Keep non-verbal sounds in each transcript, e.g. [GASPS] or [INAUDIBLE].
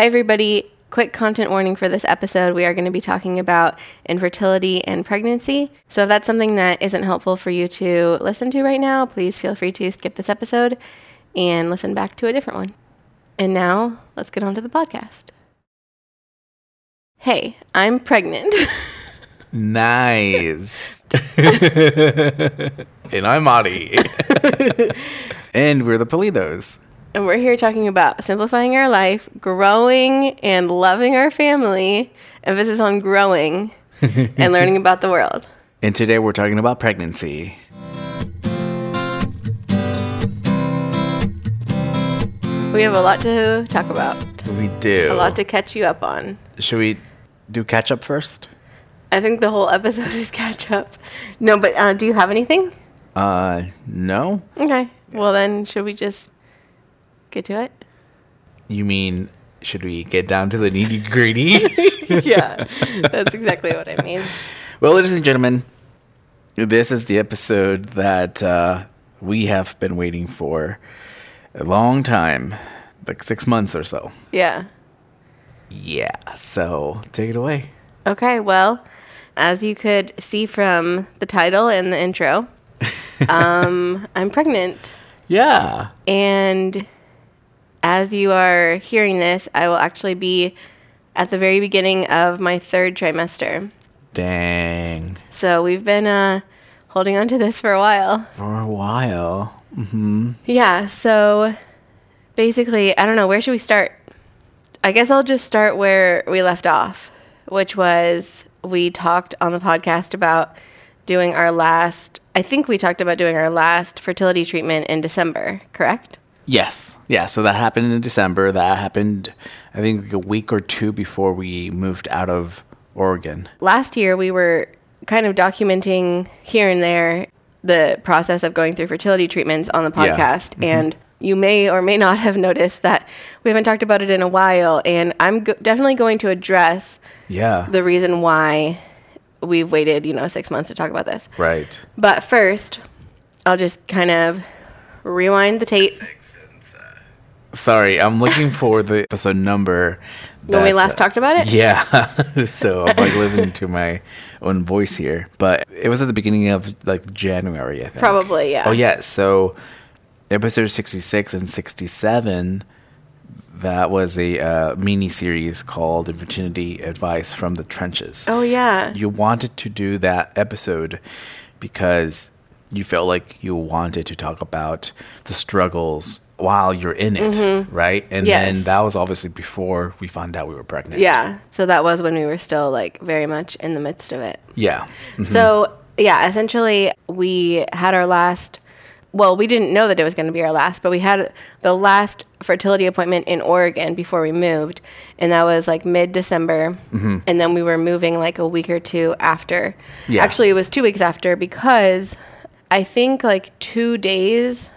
Hi, everybody. Quick content warning for this episode. We are going to be talking about infertility and pregnancy. So, if that's something that isn't helpful for you to listen to right now, please feel free to skip this episode and listen back to a different one. And now, let's get on to the podcast. Hey, I'm pregnant. [LAUGHS] Nice. [LAUGHS] [LAUGHS] and I'm Ari. and we're the Politos. And we're here talking about simplifying our life, growing and loving our family, emphasis on growing [LAUGHS] and learning about the world. And today we're talking about pregnancy. We have a lot to talk about, We do. a lot to catch you up on. Should we do catch up first? I think the whole episode [LAUGHS] is catch up. No, but uh, do you have anything? Uh, no. Okay. Well, then, should we just get to it? You mean, should we get down to the nitty gritty? [LAUGHS] yeah, [LAUGHS] that's exactly what I mean. well, ladies and gentlemen, this is the episode that uh, we have been waiting for a long time like six months or so. Yeah. Yeah. So take it away. Okay, well, as you could see from the title and the intro, [LAUGHS] um, I'm pregnant. Yeah. And as you are hearing this, I will actually be at the very beginning of my third trimester. Dang. So we've been uh, holding on to this for a while. For a while. Mm-hmm. Yeah, so basically, I don't know, where should we start? I guess I'll just start where we left off, which was we talked on the podcast about doing our last, I think we talked about doing our last fertility treatment in December, correct? Yes. Yeah. So that happened in December. That happened, I think, like a week or two before we moved out of Oregon. Last year, we were kind of documenting here and there the process of going through fertility treatments on the Yeah. podcast. Mm-hmm. And you may or may not have noticed that we haven't talked about it in a while. And I'm go- definitely going to address Yeah. the reason why we've waited, you know, six months to talk about this. right. But first, I'll just kind of rewind the tape Sorry, I'm looking [LAUGHS] for the episode number. when we last uh, talked about it. Yeah. [LAUGHS] so I'm like [LAUGHS] listening to my own voice here. But it was at the beginning of like January, I think. Probably, yeah. Oh, yeah. So episode 66 and 67, that was a uh, mini series called Infertility Advice from the Trenches. Oh, yeah. You wanted to do that episode because you felt like you wanted to talk about the struggles while you're in it, right? And Mm-hmm. Yes. then that was obviously before we found out we were pregnant. Yeah. So that was when we were still like very much in the midst of it. Yeah. Mhm. So, yeah, essentially, we had our last. Well, we didn't know that it was going to be our last, but we had the last fertility appointment in Oregon before we moved, and that was like mid December. And then we were moving like a week or two after. Yeah. Actually, it was two weeks after because I think like two days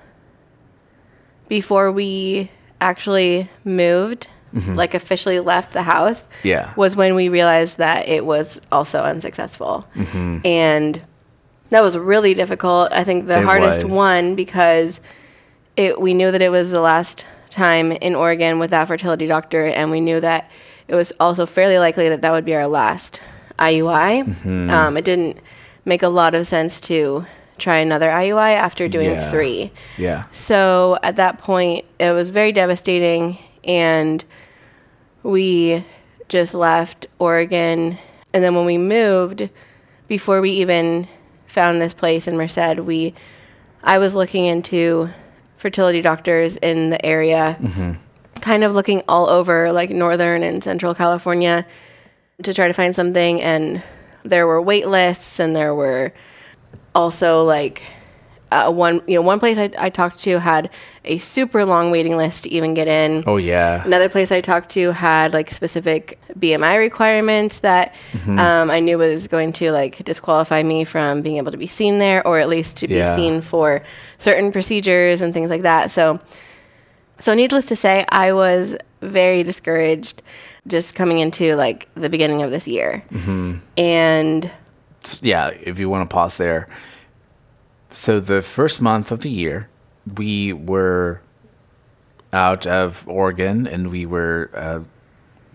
before we actually moved, like officially left the house, Mm-hmm. Yeah. was when we realized that it was also unsuccessful. Mm-hmm. And that was really difficult. I think the It hardest was. one because it we knew that it was the last time in Oregon with that fertility doctor and we knew that it was also fairly likely that that would be our last IUI. Mm-hmm. Um, it didn't make a lot of sense to try another IUI after doing Yeah. three. yeah. So at that point, it was very devastating, and we just left Oregon. And then when we moved, before we even found this place in Merced, we I was looking into fertility doctors in the area, mm-hmm. kind of looking all over like northern and central California to try to find something. And there were wait lists, and there were also like uh, one you know one place I, I talked to had a super long waiting list to even get in Oh, yeah. another place i talked to had like specific bmi requirements that Mm-hmm. um, i knew was going to like disqualify me from being able to be seen there or at least to be Yeah. seen for certain procedures and things like that so so needless to say i was very discouraged just coming into like the beginning of this year Mm-hmm. and yeah, if you want to pause there. So the first month of the year, we were out of Oregon and we were uh,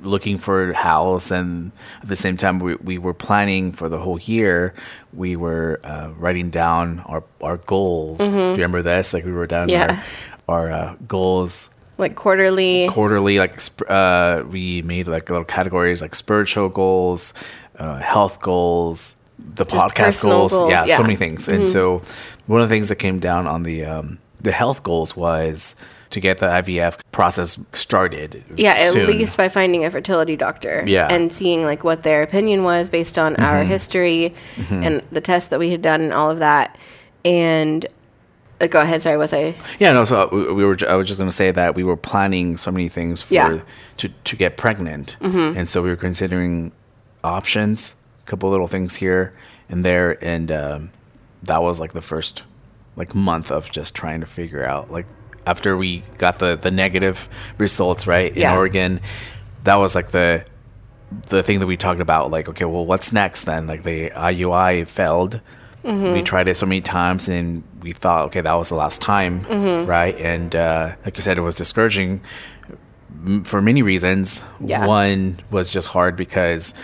looking for a house, and at the same time, we, we were planning for the whole year. We were uh, writing down our our goals. Do you remember this? Like we were down Mm-hmm. Yeah. our our uh, goals Like quarterly. quarterly like sp- uh we made like little categories like spiritual goals uh health goals the podcast goals, goals, yeah, yeah. so many things and so one of the things that came down on the um the health goals was to get the ivf process started Yeah, at soon. least by finding a fertility doctor. Yeah. Mm-hmm. And seeing like what their opinion was based on our history and the tests that we had done and all of that. And uh, go ahead, sorry, was I yeah no so we, we were i was just going to say that we were planning so many things for Yeah. to to get pregnant and so we were considering options couple little things here and there and um, that was like the first like month of just trying to figure out like after we got the the negative results right in Yeah. oregon that was like the the thing that we talked about like okay well what's next then? Like the iui failed. We tried it so many times and we thought okay that was the last time right? And uh, like you said it was discouraging for many reasons. Yeah. one was just hard because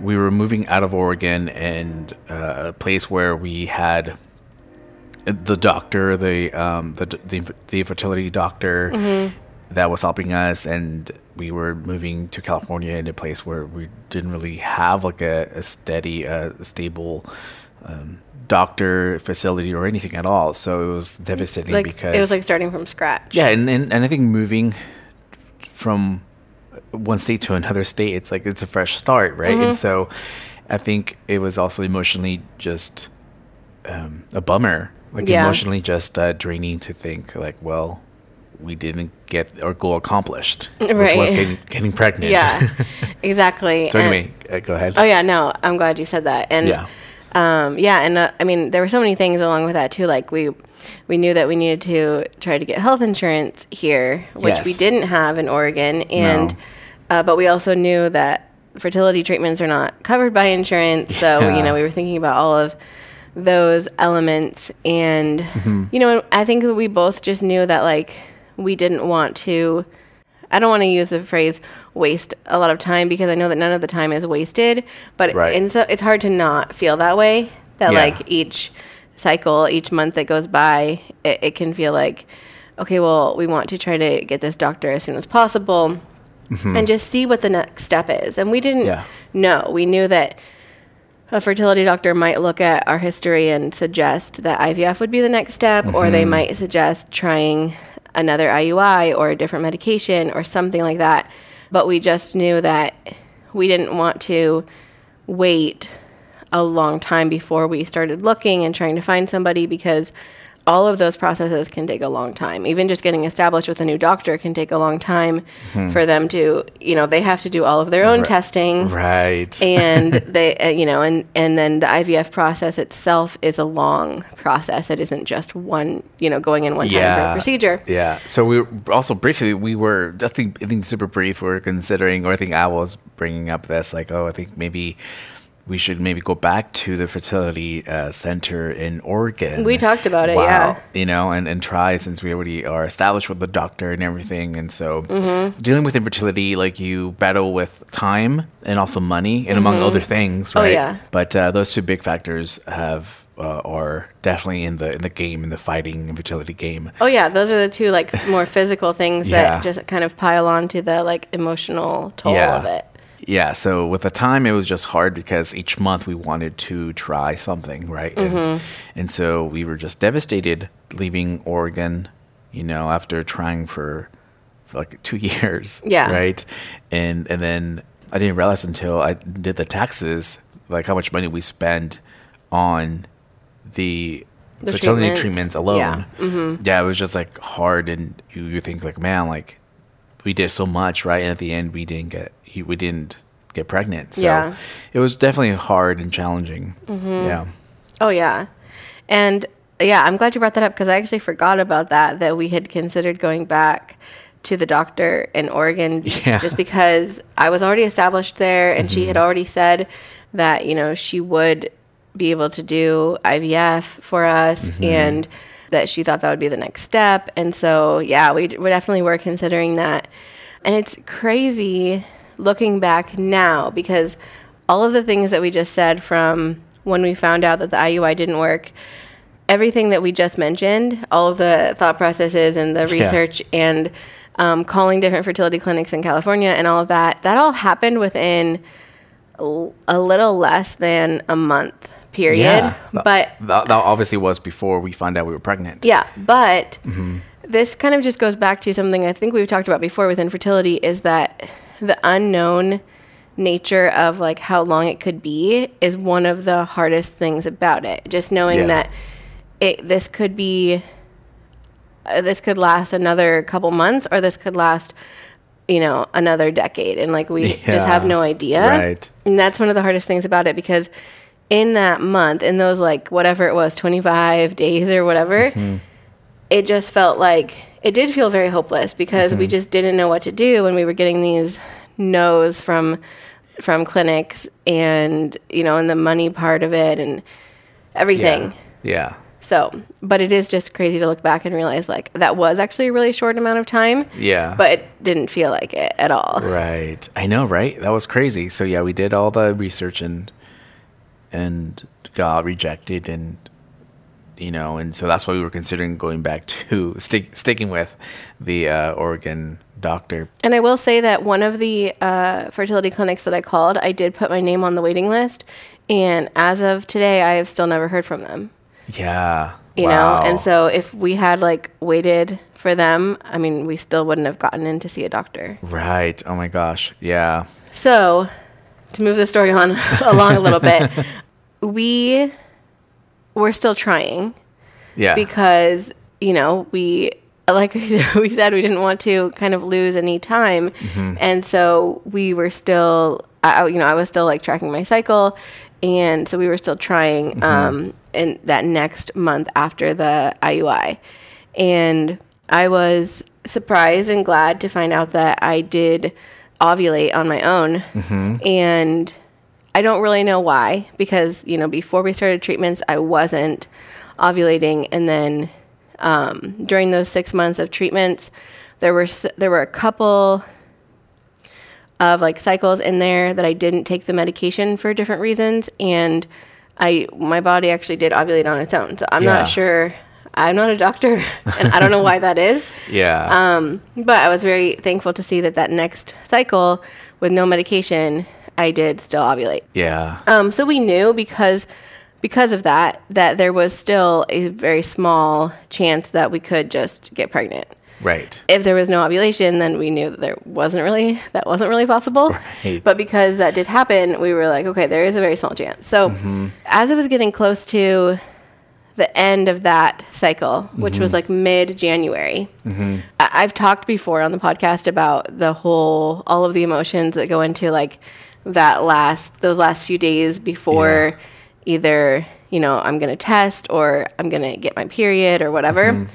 we were moving out of oregon and uh, a place where we had the doctor, the um, the the, the fertility doctor Mm-hmm. that was helping us, and we were moving to California in a place where we didn't really have like a, a steady, uh, stable um, doctor facility or anything at all. So it was devastating like because it was like starting from scratch. yeah, and, and and I think moving from one state to another state, it's like it's a fresh start, right? Mm-hmm. And so I think it was also emotionally just um, a bummer, like Yeah. emotionally just uh, draining to think like, well, we didn't get our goal accomplished, which was getting getting pregnant. Yeah. [LAUGHS] exactly. so anyway, uh, go ahead. Oh yeah, no, I'm glad you said that. And Yeah. um, yeah, and uh, I mean, there were so many things along with that too. Like we we knew that we needed to try to get health insurance here, which we didn't have in Oregon, and No. Uh, but we also knew that fertility treatments are not covered by insurance. So Yeah. you know, we were thinking about all of those elements, and Mm-hmm. you know, I think that we both just knew that like we didn't want to. I don't want to use the phrase waste a lot of time because I know that none of the time is wasted, but Right. and so it's hard to not feel that way. That Yeah. like each cycle, each month that goes by, it, it can feel like, okay, well, we want to try to get this doctor as soon as possible, and just see what the next step is. And we didn't Mm-hmm. Yeah. know. We knew that a fertility doctor might look at our history and suggest that IVF would be the next step, or they might suggest trying another IUI or a different medication or something like that. But we just knew that we didn't want to wait a long time before we started looking and trying to find somebody because all of those processes can take a long time. Even just getting established with a new doctor can take a long time for them to, you know, they have to do all of their own Right. testing Right. [LAUGHS] and they uh, you know and and then the IVF process itself is a long process it isn't just one you know going in one time for a procedure Yeah. So we were, also briefly we were I think I think super brief. We are considering, or I think I was bringing up this like, oh, I think maybe we should maybe go back to the fertility uh, center in Oregon. We talked about it, yeah. You know, and and try since we already are established with the doctor and everything, and so Mm-hmm. dealing with infertility, like you battle with time and also money, and among other things, Oh, right? yeah. But uh, those two big factors have. Uh, are definitely in the in the game in the fighting infertility game. oh yeah those are the two like [LAUGHS] more physical things Yeah. that just kind of pile on to the like emotional toll Yeah. of it Yeah, so with the time, it was just hard because each month we wanted to try something, right? And, Mm-hmm. and so we were just devastated leaving Oregon, you know, after trying for for like two [LAUGHS] years, Yeah. right? And and then I didn't realize until I did the taxes, like how much money we spend on the, The fertility treatments. treatments, alone. Yeah. Mm-hmm. Yeah, it was just like hard, and you you think like, man, like we did so much, right? And at the end, we didn't get we didn't get pregnant. So Yeah. it was definitely hard and challenging. Mm-hmm. Yeah. Oh yeah, and yeah, I'm glad you brought that up because I actually forgot about that. That we had considered going back to the doctor in Oregon, [LAUGHS] Yeah. just because I was already established there, and she had already said that you know she would be able to do IVF for us, and that she thought that would be the next step. And so yeah, we we definitely were considering that, and it's crazy looking back now, because all of the things that we just said from when we found out that the IUI didn't work, everything that we just mentioned, all of the thought processes and the Yeah. research and um, calling different fertility clinics in California and all of that, that all happened within a a little less than a month period. Yeah. But that, that obviously was before we found out we were pregnant. yeah, but Mm-hmm. this kind of just goes back to something I think we've talked about before with infertility is that the unknown nature of like how long it could be is one of the hardest things about it. Just knowing Yeah. that it this could be uh, this could last another couple months or this could last you know another decade and like we [LAUGHS] just have no idea. Right. And that's one of the hardest things about it because in that month, in those like whatever it was, 25 days or whatever, it just felt like it did feel very hopeless because we mm-hmm. just didn't know what to do when we were getting these no's from from clinics and you know and the money part of it and everything. Yeah. So, but it is just crazy to look back and realize like that was actually a really short amount of time, Yeah. but it didn't feel like it at all. Right. I know, right? That was crazy. So yeah, we did all the research and and got rejected and you know, and so that's why we were considering going back [LAUGHS] to stick, sticking with the uh, Oregon doctor. And I will say that one of the uh, fertility clinics that I called, I did put my name on the waiting list. And as of today, I have still never heard from them. Yeah. You Wow. know? And so if we had like waited for them, I mean, we still wouldn't have gotten in to see a doctor. Right. Oh my gosh. Yeah. So to move the story on [LAUGHS] along a little bit, we were still trying. Yeah. because you know we like [LAUGHS] we said we didn't want to kind of lose any time. Mm-hmm. And so we were still I, you know i was still like tracking my cycle. And so we were still trying mm-hmm. um in that next month after the iui and i was surprised and glad to find out that i did ovulate on my own. Mm-hmm. And I don't really know why because you know before we started treatments I wasn't ovulating. And then um, during those six months of treatments there were there were a couple of like cycles in there that I didn't take the medication for different reasons. And I my body actually did ovulate on its own. So I'm Yeah. not sure. I'm not a doctor [LAUGHS] and I don't know why that is. Yeah. um, but I was very thankful to see that that next cycle with no medication, I did still ovulate. yeah. Um, so we knew because because of that that there was still a very small chance that we could just get pregnant. right. If there was no ovulation, then we knew that there wasn't really that wasn't really possible. Right. But because that did happen, we were like, okay, there is a very small chance. So mm-hmm. as it was getting close to the end of that cycle, which was mm-hmm. like mid January, mm-hmm. I- I've talked before on the podcast about the whole, all of the emotions that go into like that last, those last few days before either, you know, I'm going to test or I'm going to get my period or whatever.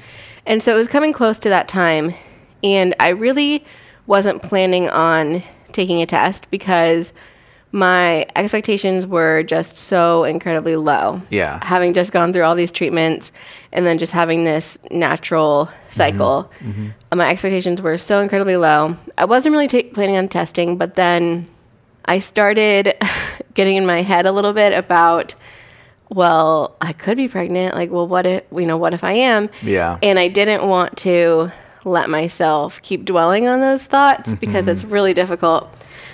And so it was coming close to that time. And I really wasn't planning on taking a test because my expectations were just so incredibly low. Yeah. Having just gone through all these treatments and then just having this natural cycle, uh, my expectations were so incredibly low. I wasn't really ta- planning on testing, but then I started [LAUGHS] getting in my head a little bit about, well, I could be pregnant. Like, well, what if, you know, what if I am? Yeah. And I didn't want to let myself keep dwelling on those thoughts mm-hmm. because it's really difficult.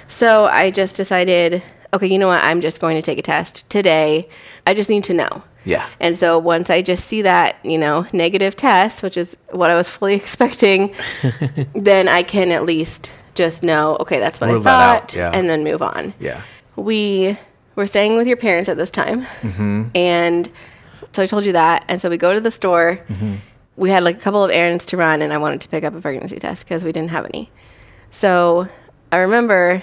So I just decided, okay, you know what? I'm just going to take a test today. I just need to know. Yeah. And so once I just see that, you know, negative test, which is what I was fully [LAUGHS] expecting, [LAUGHS] then I can at least just know, okay, that's what Rule I that out, thought, yeah. and then move on. Yeah. We were staying with your parents at this time. Mm-hmm. And so I told you that. And so we go to the store. Mm-hmm. We had like a couple of errands to run, and I wanted to pick up a pregnancy test because we didn't have any. So I remember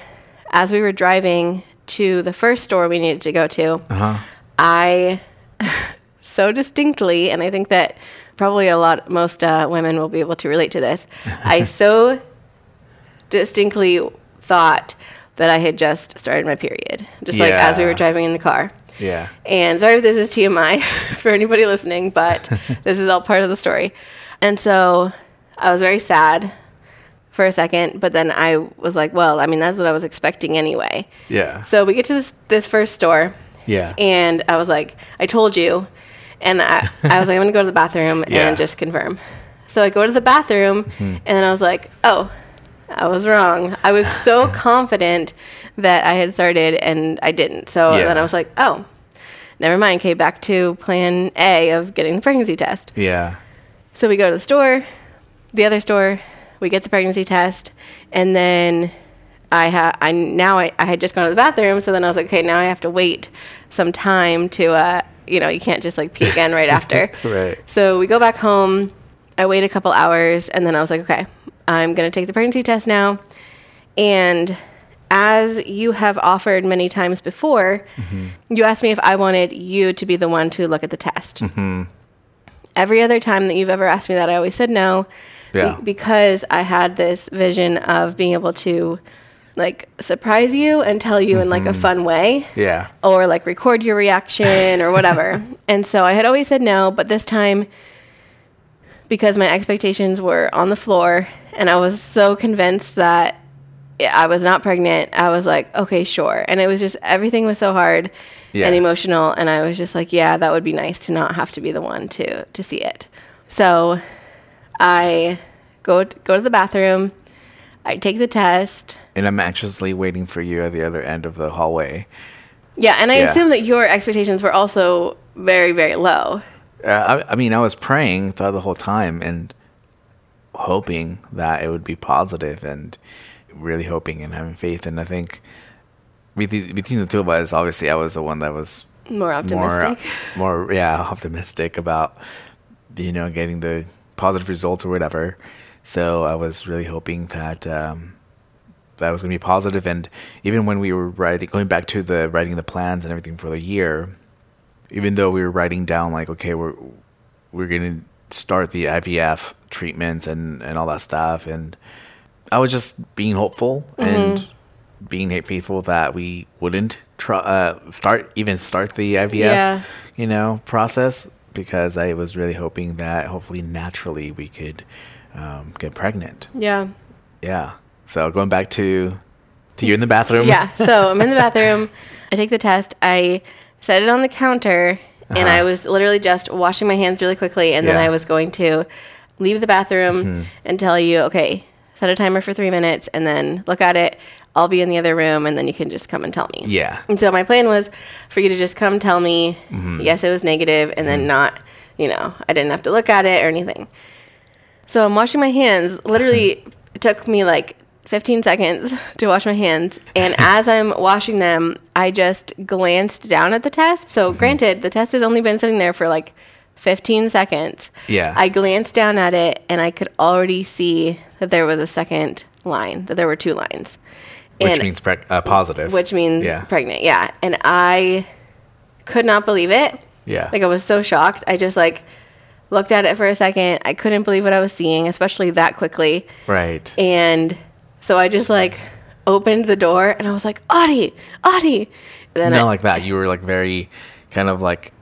as we were driving to the first store we needed to go to, Uh-huh. I [LAUGHS] so distinctly, and I think that probably a lot, most uh, women will be able to relate to this. I [LAUGHS] so distinctly thought that I had just started my period, just like as we were driving in the car. Yeah. And sorry if this is TMI [LAUGHS] for anybody listening, but [LAUGHS] this is all part of the story. And so I was very sad for a second, but then I was like, well, I mean, that's what I was expecting anyway. Yeah. So we get to this this first store, Yeah. and I was like, I told you, and I, I was like, I'm gonna go to the bathroom [LAUGHS] Yeah. and just confirm. So I go to the bathroom, hmm. and then I was like, oh, I was wrong. I was so [LAUGHS] confident that I had started, and I didn't. So Yeah. then I was like, oh, never mind. Okay, back to plan A of getting the pregnancy test. yeah. So we go to the store, the other store, we get the pregnancy test, and then I ha- I now I, I had just gone to the bathroom, so then I was like, okay, now I have to wait some time to uh you know, you can't just like pee again right after. [LAUGHS] Right. So we go back home, I wait a couple hours, and then I was like, okay, I'm gonna take the pregnancy test now. And as you have offered many times before, mm-hmm. you asked me if I wanted you to be the one to look at the test. Mm-hmm. Every other time that you've ever asked me that, I always said no. be- Yeah. because I had this vision of being able to like surprise you and tell you in like a mm-hmm. fun way Yeah. or like record your reaction or whatever. [LAUGHS] and so I had always said no, but this time because my expectations were on the floor and I was so convinced that I was not pregnant, I was like, okay, sure. And it was just everything was so hard Yeah. and emotional and I was just like, yeah, that would be nice to not have to be the one to to see it. So I go to, go to the bathroom, I take the test. And I'm anxiously waiting for you at the other end of the hallway. Yeah, and I Yeah. assume that your expectations were also very very low. Uh, I, I mean, I was praying the whole time and hoping that it would be positive and really hoping and having faith. And I think between, the two of us, obviously, I was the one that was More optimistic. more, more, yeah, [LAUGHS] optimistic about you know getting the positive results or whatever. So I was really hoping that um, that was going to be positive. And even when we were writing, going back to the writing the plans and everything for the year, even though we were writing down like, okay, we're we're going to start the IVF treatments and and all that stuff, and I was just being hopeful and being faithful that we wouldn't try uh, start even start the IVF, Yeah. you know, process because I was really hoping that hopefully naturally we could um, get pregnant. Yeah. Yeah. So going back to to you in the bathroom. Yeah. So I'm in the bathroom. I take the test. I set it on the counter, and Uh-huh. I was literally just washing my hands really quickly, and then I was going to leave the bathroom and tell you, okay, set a timer for three minutes, and then look at it. I'll be in the other room, and then you can just come and tell me. Yeah. And so my plan was for you to just come tell me, Mm-hmm. yes, it was negative, and then not, you know, I didn't have to look at it or anything. So I'm washing my hands. Literally, it took me like 15 seconds [LAUGHS] to wash my hands. And [LAUGHS] as I'm washing them, I just glanced down at the test. So, Mm-hmm. granted, the test has only been sitting there for like 15 seconds. Yeah. I glanced down at it and I could already see that there was a second line, that there were two lines. Which And- means preg- uh, positive. which means Yeah. pregnant. Yeah. And I could not believe it. Yeah. Like I was so shocked. I just like looked at it for a second. I couldn't believe what I was seeing, especially that quickly. right. And so I just like opened the door and I was like, Ari, Ari. And then Not I, like that. You were like very kind of like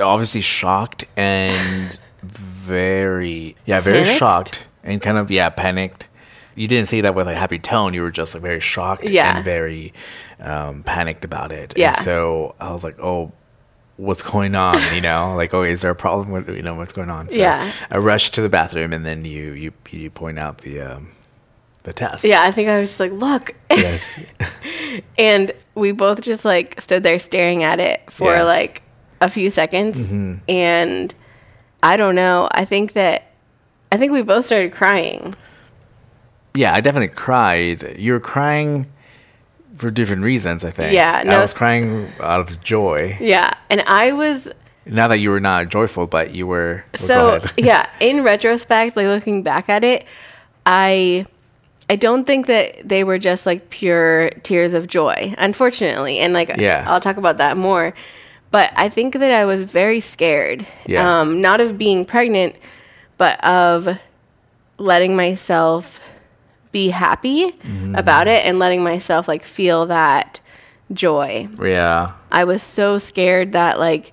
obviously shocked and very yeah, very Panicked? shocked and kind of yeah, panicked. You didn't say that with a happy tone. You were just like very shocked Yeah. and very um, panicked about it. Yeah. And so I was like, oh, what's going on? You know, [LAUGHS] like, oh, is there a problem with you know what's going on? So Yeah. I rushed to the bathroom and then you you you point out the um, the test. yeah, I think I was just like, look. Yes. [LAUGHS] and we both just like stood there staring at it for Yeah. like a few seconds. Mm-hmm. And I don't know. I think that, I think we both started crying. Yeah, I definitely cried. You were crying for different reasons, I think. Yeah, no, I was crying out of joy. Yeah. And I was Not that you were not joyful, but you were. well, so yeah [LAUGHS] in retrospect like looking back at it i i don't think that they were just like pure tears of joy unfortunately and like Yeah. i'll talk about that more but i think that i was very scared Yeah. um not of being pregnant but of letting myself be happy Mm-hmm. about it and letting myself like feel that joy yeah. i was so scared that like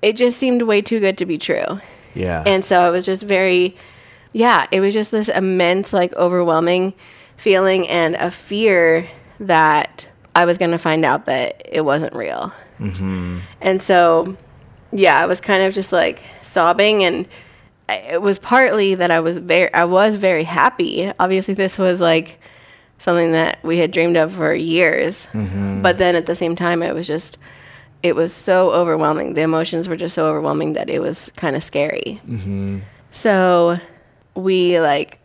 it just seemed way too good to be true Yeah. and so I was just very yeah, it was just this immense, like, overwhelming feeling and a fear that I was going to find out that it wasn't real. Mm-hmm. And so, yeah, I was kind of just like sobbing and it was partly that I was very I was very happy. Obviously this was like something that we had dreamed of for years. But then at the same time it was just it was so overwhelming. The emotions were just so overwhelming that it was kind of scary. So we like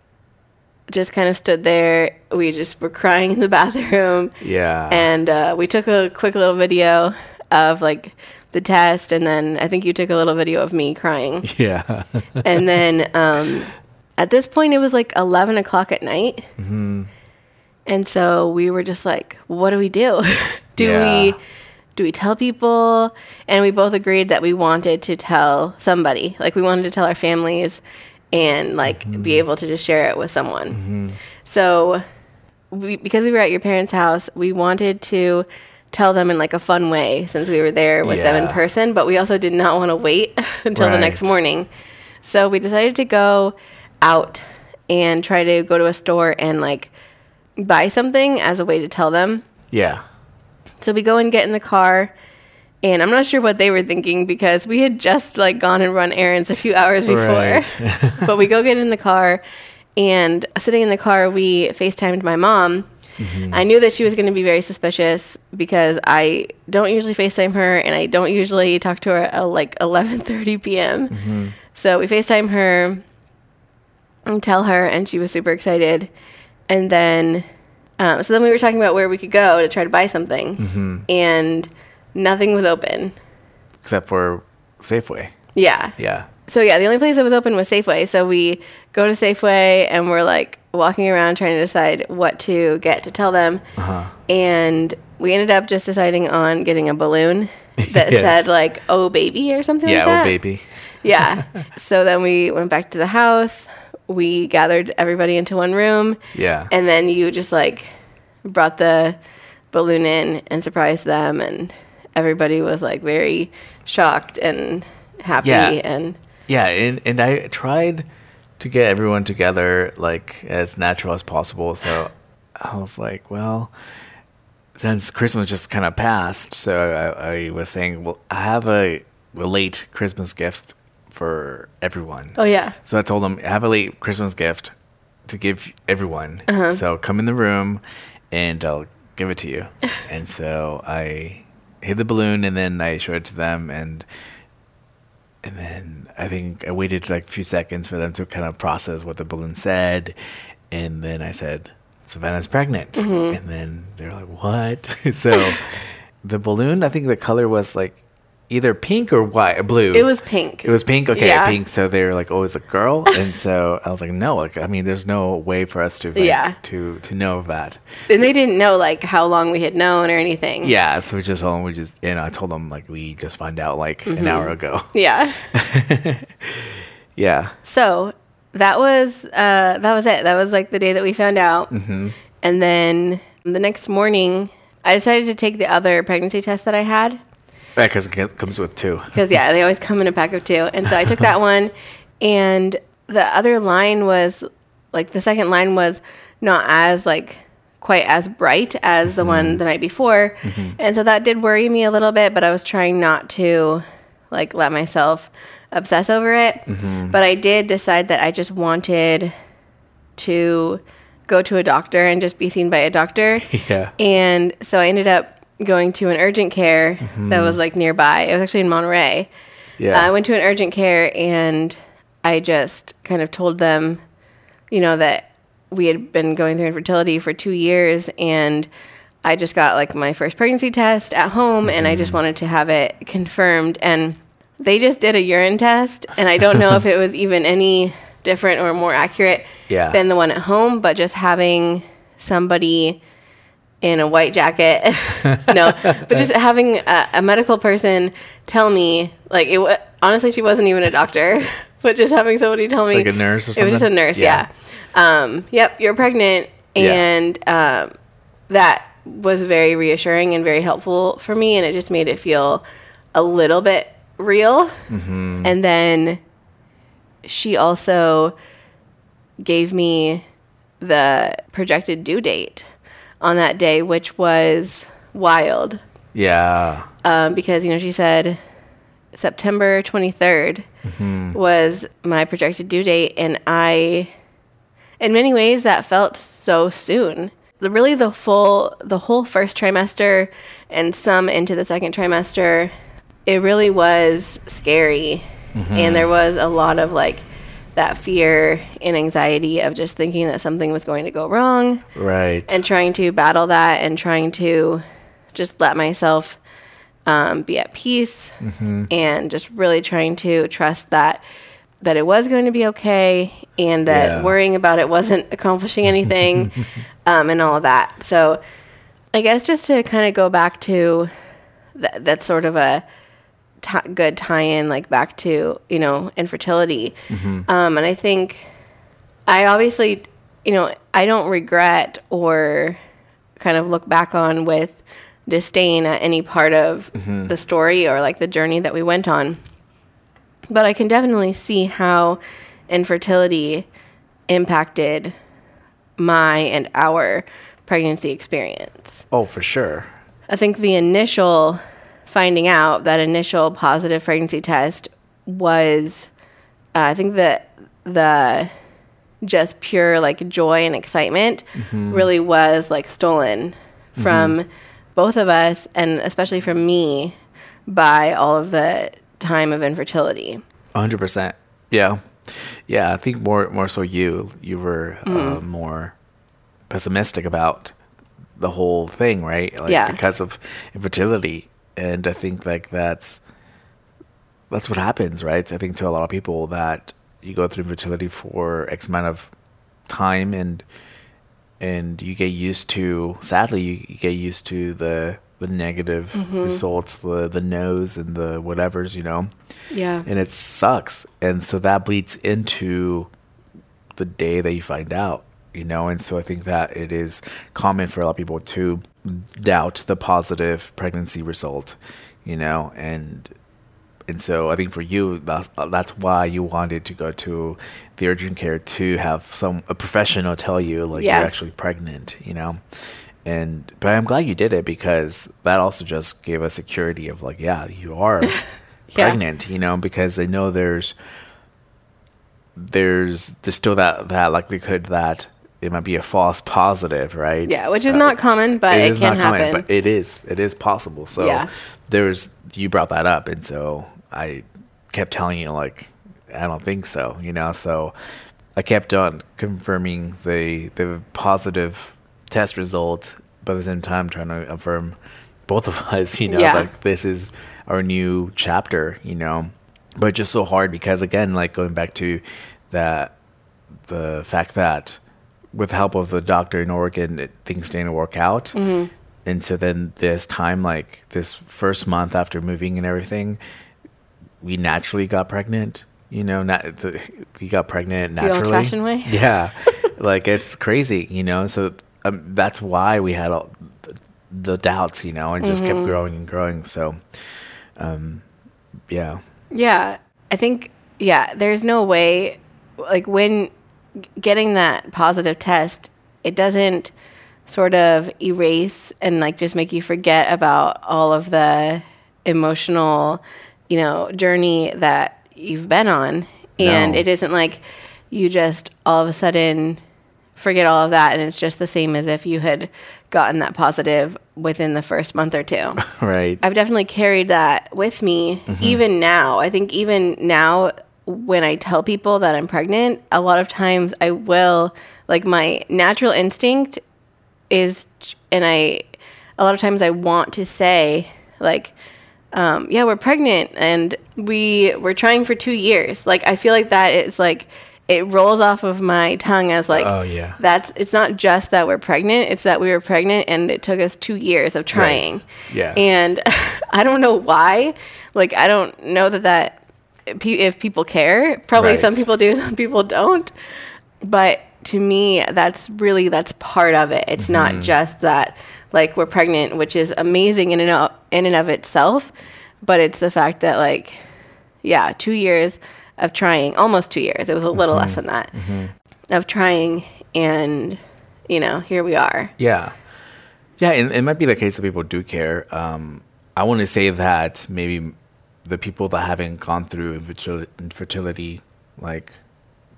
just kind of stood there. We just were crying in the [LAUGHS] bathroom. Yeah. And uh, we took a quick little video of like the test, and then I think you took a little video of me crying. [LAUGHS] yeah. and then um, at this point, it was like 11 o'clock at night. Mm-hmm. And so we were just like, what do we do? [LAUGHS] do Yeah. we. Do we tell people? And we both agreed that we wanted to tell somebody. Like, we wanted to tell our families and, like, Mm-hmm. be able to just share it with someone. So, we, because we were at your parents' house, we wanted to tell them in like a fun way since we were there with them in person, but we also did not want to wait [LAUGHS] until the next morning. So we decided to go out and try to go to a store and like buy something as a way to tell them. yeah. So we go and get in the car and I'm not sure what they were thinking because we had just like gone and run errands a few hours before. Right. [LAUGHS] but we go get in the car and sitting in the car we FaceTimed my mom. Mm-hmm. I knew that she was going to be very suspicious because I don't usually FaceTime her and I don't usually talk to her at like 11:30 p.m. Mm-hmm. So we FaceTime her and tell her and she was super excited. And then um, so then we were talking about where we could go to try to buy something mm-hmm. and nothing was open. Except for Safeway. Yeah. Yeah. So yeah, the only place that was open was Safeway. So we go to Safeway and we're like walking around trying to decide what to get to tell them. Uh-huh. And we ended up just deciding on getting a balloon [LAUGHS] that Yes. said like "Oh baby" or something Yeah, like that. oh baby. Yeah. [LAUGHS] so then we went back to the house. We gathered everybody into one room. Yeah. And then you just like brought the balloon in and surprised them and everybody was like very shocked and happy Yeah. and Yeah, and and I tried to get everyone together like as natural as possible. So I was like, well, since Christmas just kind of passed, so I, I was saying, well, I have a, a late Christmas gift for everyone. Oh yeah. So I told them, I have a late Christmas gift to give everyone. Uh-huh. So come in the room and I'll give it to you. [LAUGHS] and so I hid the balloon and then I showed it to them and and then I think I waited like a few seconds for them to kind of process what the balloon said. And then I said, Savannah's pregnant. Mm-hmm. And then they're like, what? [LAUGHS] so the balloon, I think the color was like either pink or white, blue. It was pink. It was pink. Okay, Yeah. pink. So they were like, "Oh, it's a girl," [LAUGHS] and so I was like, "No, like, I mean, there's no way for us to, like, Yeah. to to know of that." and they didn't know like how long we had known or anything. Yeah, so we just told them, we just, you know, I told them like we just found out like Mm-hmm. an hour ago. [LAUGHS] Yeah. [LAUGHS] Yeah, So that was uh, that was it. That was like the day that we found out. Mm-hmm. And then the next morning, I decided to take the other pregnancy test that I had because it comes with two. [LAUGHS] because yeah, they always come in a pack of two. And so I took that [LAUGHS] one, and the other line was like the second line was not as like quite as bright as the one mm-hmm. the night before, mm-hmm. and so that did worry me a little bit. But I was trying not to like let myself obsess over it. Mm-hmm. But I did decide that I just wanted to go to a doctor and just be seen by a doctor. [LAUGHS] Yeah. And so I ended up going to an urgent care that was mm-hmm. like nearby. It was actually in Monterey. Yeah. I went to an urgent care and I just kind of told them, you know, that we had been going through infertility for two years and I just got like my first pregnancy test at home and I just mm-hmm. wanted to have it confirmed. And they just did a urine test and I don't know if it was even any different or more accurate [LAUGHS] Yeah. than the one at home, but just having somebody in a white jacket. [LAUGHS] no, but just having a, a medical person tell me, like, it honestly, she wasn't even a doctor, [LAUGHS] but just having somebody tell me, Like a nurse or It was just a nurse, Yeah. yeah. Um, yep, you're pregnant, Yeah. and um, that was very reassuring and very helpful for me, and it just made it feel a little bit real. Mm-hmm. And then she also gave me the projected due date on that day, which was wild Yeah. um, because you know she said September 23rd was my projected due date, and I, in many ways, that felt so soon. The, really, the full, the whole first trimester, and some into the second trimester, it really was scary, and there was a lot of like that fear and anxiety of just thinking that something was going to go wrong Right. and trying to battle that and trying to just let myself um, be at peace and just really trying to trust that that it was going to be okay and that Yeah. worrying about it wasn't accomplishing anything [LAUGHS] um, and all of that so i guess just to kind of go back to th- that's sort of a ti good tie-in like back to you know infertility um, and i think I obviously, you know, I don't regret or kind of look back on with disdain at any part of the story or like the journey that we went on. But I can definitely see how infertility impacted my and our pregnancy experience. oh, for sure. I think the initial finding out that initial positive pregnancy test was, uh, I think that the just pure like joy and excitement really was like stolen from both of us and especially from me by all of the time of infertility. hundred percent. Yeah, yeah. I think more more so you you were uh, Mm. more pessimistic about the whole thing, right? Like, Yeah. because of infertility, and I think like that's that's what happens, right? I think to a lot of people that you go through infertility for X amount of time, and and you get used to. Sadly, you, you get used to the the negative Mm-hmm. results, the the no's and the whatevers, you know Yeah. and it sucks and so that bleeds into the day that you find out you know and so i think that it is common for a lot of people to doubt the positive pregnancy result you know and and so i think for you that's that's why you wanted to go to the urgent care to have some a professional tell you like Yeah. you're actually pregnant you know and but i'm glad you did it because that also just gave us security of like yeah you are [LAUGHS] Yeah. pregnant you know because i know there's there's there's still that that likelihood that it might be a false positive right Yeah, which is uh, not common, but it, is can not common, happen. but it is it is possible so Yeah. there's you brought that up and so i kept telling you like i don't think so you know so i kept on confirming the the positive test result but at the same time trying to affirm both of [LAUGHS] us you know Yeah. like this is our new chapter you know but just so hard because again like going back to that the fact that with the help of the doctor in Oregon, it, things didn't work out. Mm-hmm. And so then this time, like this first month after moving and everything, we naturally got pregnant. You know, not the, we got pregnant naturally. old-fashioned way? [LAUGHS] Yeah, like it's crazy. You know, so um, that's why we had all the, the doubts. You know, and just Mm-hmm. kept growing and growing. So, um, yeah, Yeah, I think yeah, there's no way like when getting that positive test, it doesn't sort of erase and like just make you forget about all of the emotional, you know, journey that you've been on. And No. it isn't like you just all of a sudden forget all of that and it's just the same as if you had gotten that positive within the first month or two. [LAUGHS] right. I've definitely carried that with me mm-hmm. even now. I think even now when I tell people that I'm pregnant, a lot of times I will like my natural instinct is and I a lot of times I want to say like um, yeah, we're pregnant and we we're trying for 2 years. Like I feel like that is like it rolls off of my tongue as like Oh, yeah. that's it's not just that we're pregnant, it's that we were pregnant and it took us 2 years of trying. Yeah. And [LAUGHS] I don't know why. Like, I don't know that that if people care. Probably Right. some people do, [LAUGHS] some people don't. But to me, that's really that's part of it. It's Mm-hmm. not just that like we're pregnant, which is amazing in and of, in and of itself, but it's the fact that like yeah, 2 years of trying, almost 2 years. It was a little less than that. of trying and you know here we are Yeah. Yeah, it, it might be the case that people do care. Um, I want to say that maybe the people that haven't gone through infertil- infertility, like,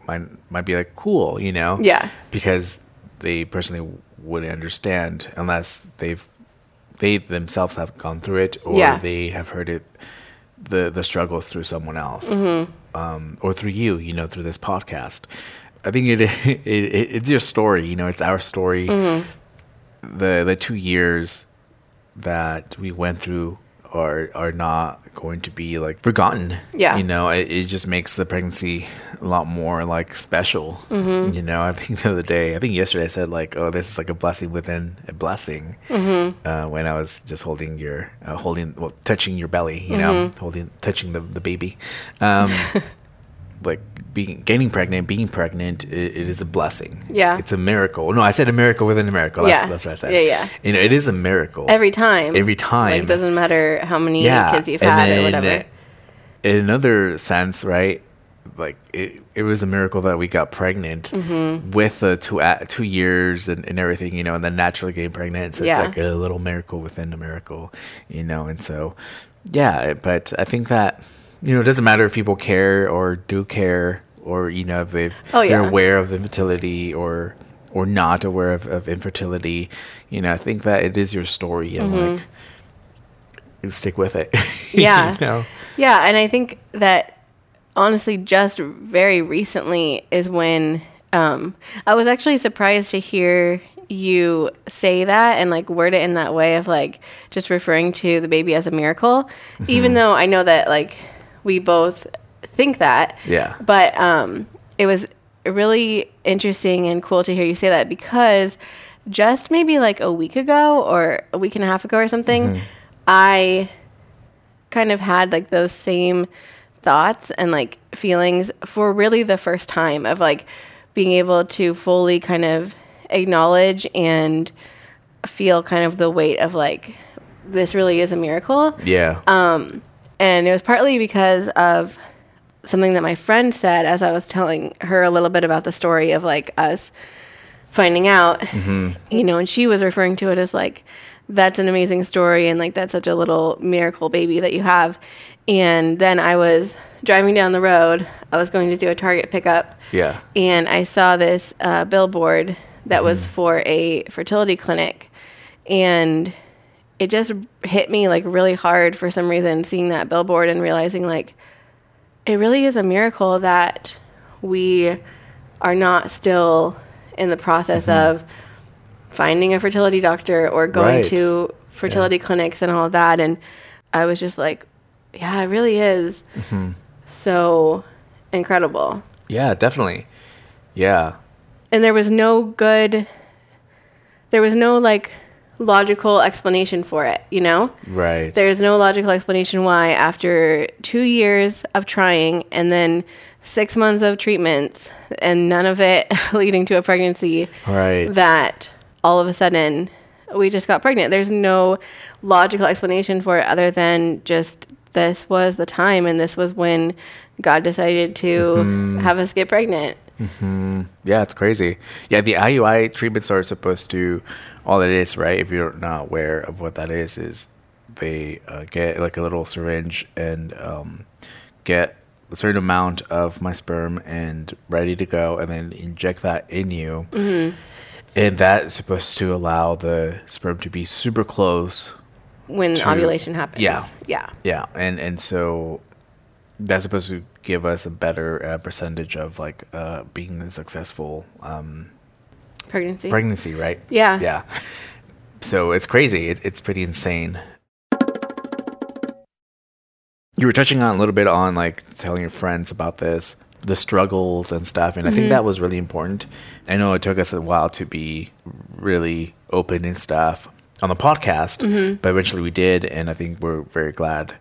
might might be like cool, you know? Yeah. Because they personally wouldn't understand unless they've they themselves have gone through it or Yeah. they have heard it the the struggles through someone else Mm-hmm. um, or through you, you know, through this podcast. I think it, [LAUGHS] it, it it's your story, you know, it's our story. Mm-hmm. The the two years that we went through are are not going to be like forgotten. Yeah. you know, it, it just makes the pregnancy a lot more like special. Mm-hmm. You know, I think the other day, I think yesterday, I said like, "Oh, this is like a blessing within a blessing." Mm-hmm. Uh, when I was just holding your, uh, holding, well, touching your belly, you know, Mm-hmm. holding, touching the the baby. Um, [LAUGHS] like being getting pregnant, being pregnant, it, it is a blessing. Yeah. it's a miracle. No, I said a miracle within a miracle. That's, Yeah. that's what I said. Yeah, yeah. You know, it is a miracle every time Every time. like doesn't matter how many yeah, kids you've and had or whatever In another sense, right? Like it, it was a miracle that we got pregnant Mm-hmm. with the two a- two years and, and everything, you know, and then naturally getting pregnant. So Yeah. it's like a little miracle within a miracle, you know. And so, yeah, but I think that you know it doesn't matter if people care or do care or you know if they've Oh, they're aware of infertility or or not aware of, of infertility. You know, I think that it is your story and like stick with it. [LAUGHS] Mm-hmm. Yeah. you know? Yeah, and I think that honestly, just very recently is when um, I was actually surprised to hear you say that and like word it in that way of like just referring to the baby as a miracle, even though I know that like we both think that. Yeah. But um, it was really interesting and cool to hear you say that because just maybe like a week ago or a week and a half ago or something, I kind of had like those same thoughts and like feelings for really the first time of like being able to fully kind of acknowledge and feel kind of the weight of like this really is a miracle Yeah. Um, and it was partly because of something that my friend said as I was telling her a little bit about the story of like us finding out, you know, and she was referring to it as like, that's an amazing story and like that's such a little miracle baby that you have. And then I was driving down the road, I was going to do a Target pickup. Yeah. and I saw this uh, billboard that was for a fertility clinic, and it just hit me like really hard for some reason seeing that billboard and realizing like it really is a miracle that we are not still in the process mm-hmm. of finding a fertility doctor or going Right. to fertility clinics and all of that and I was just like yeah it really is mm-hmm. so incredible Yeah, definitely. Yeah. and there was no good there was no like logical explanation for it you know Right. there's no logical explanation why after two years of trying and then six months of treatments and none of it [LAUGHS] leading to a pregnancy Right. that all of a sudden we just got pregnant there's no logical explanation for it other than just this was the time and this was when god decided to mm-hmm. have us get pregnant Yeah, it's crazy. Yeah, the IUI treatments are supposed to, all it is, right? If you're not aware of what that is, is they uh, get like a little syringe and um, get a certain amount of my sperm and ready to go, and then inject that in you. And that is supposed to allow the sperm to be super close when To- ovulation happens yeah. yeah Yeah, and and so that's supposed to give us a better uh, percentage of like uh, being a successful um, pregnancy pregnancy, right? Yeah. yeah. So it's crazy. It, it's pretty insane. You were touching on a little bit on like telling your friends about this, the struggles and stuff, and I think that was really important. I know it took us a while to be really open and stuff on the podcast, but eventually we did, and I think we're very glad.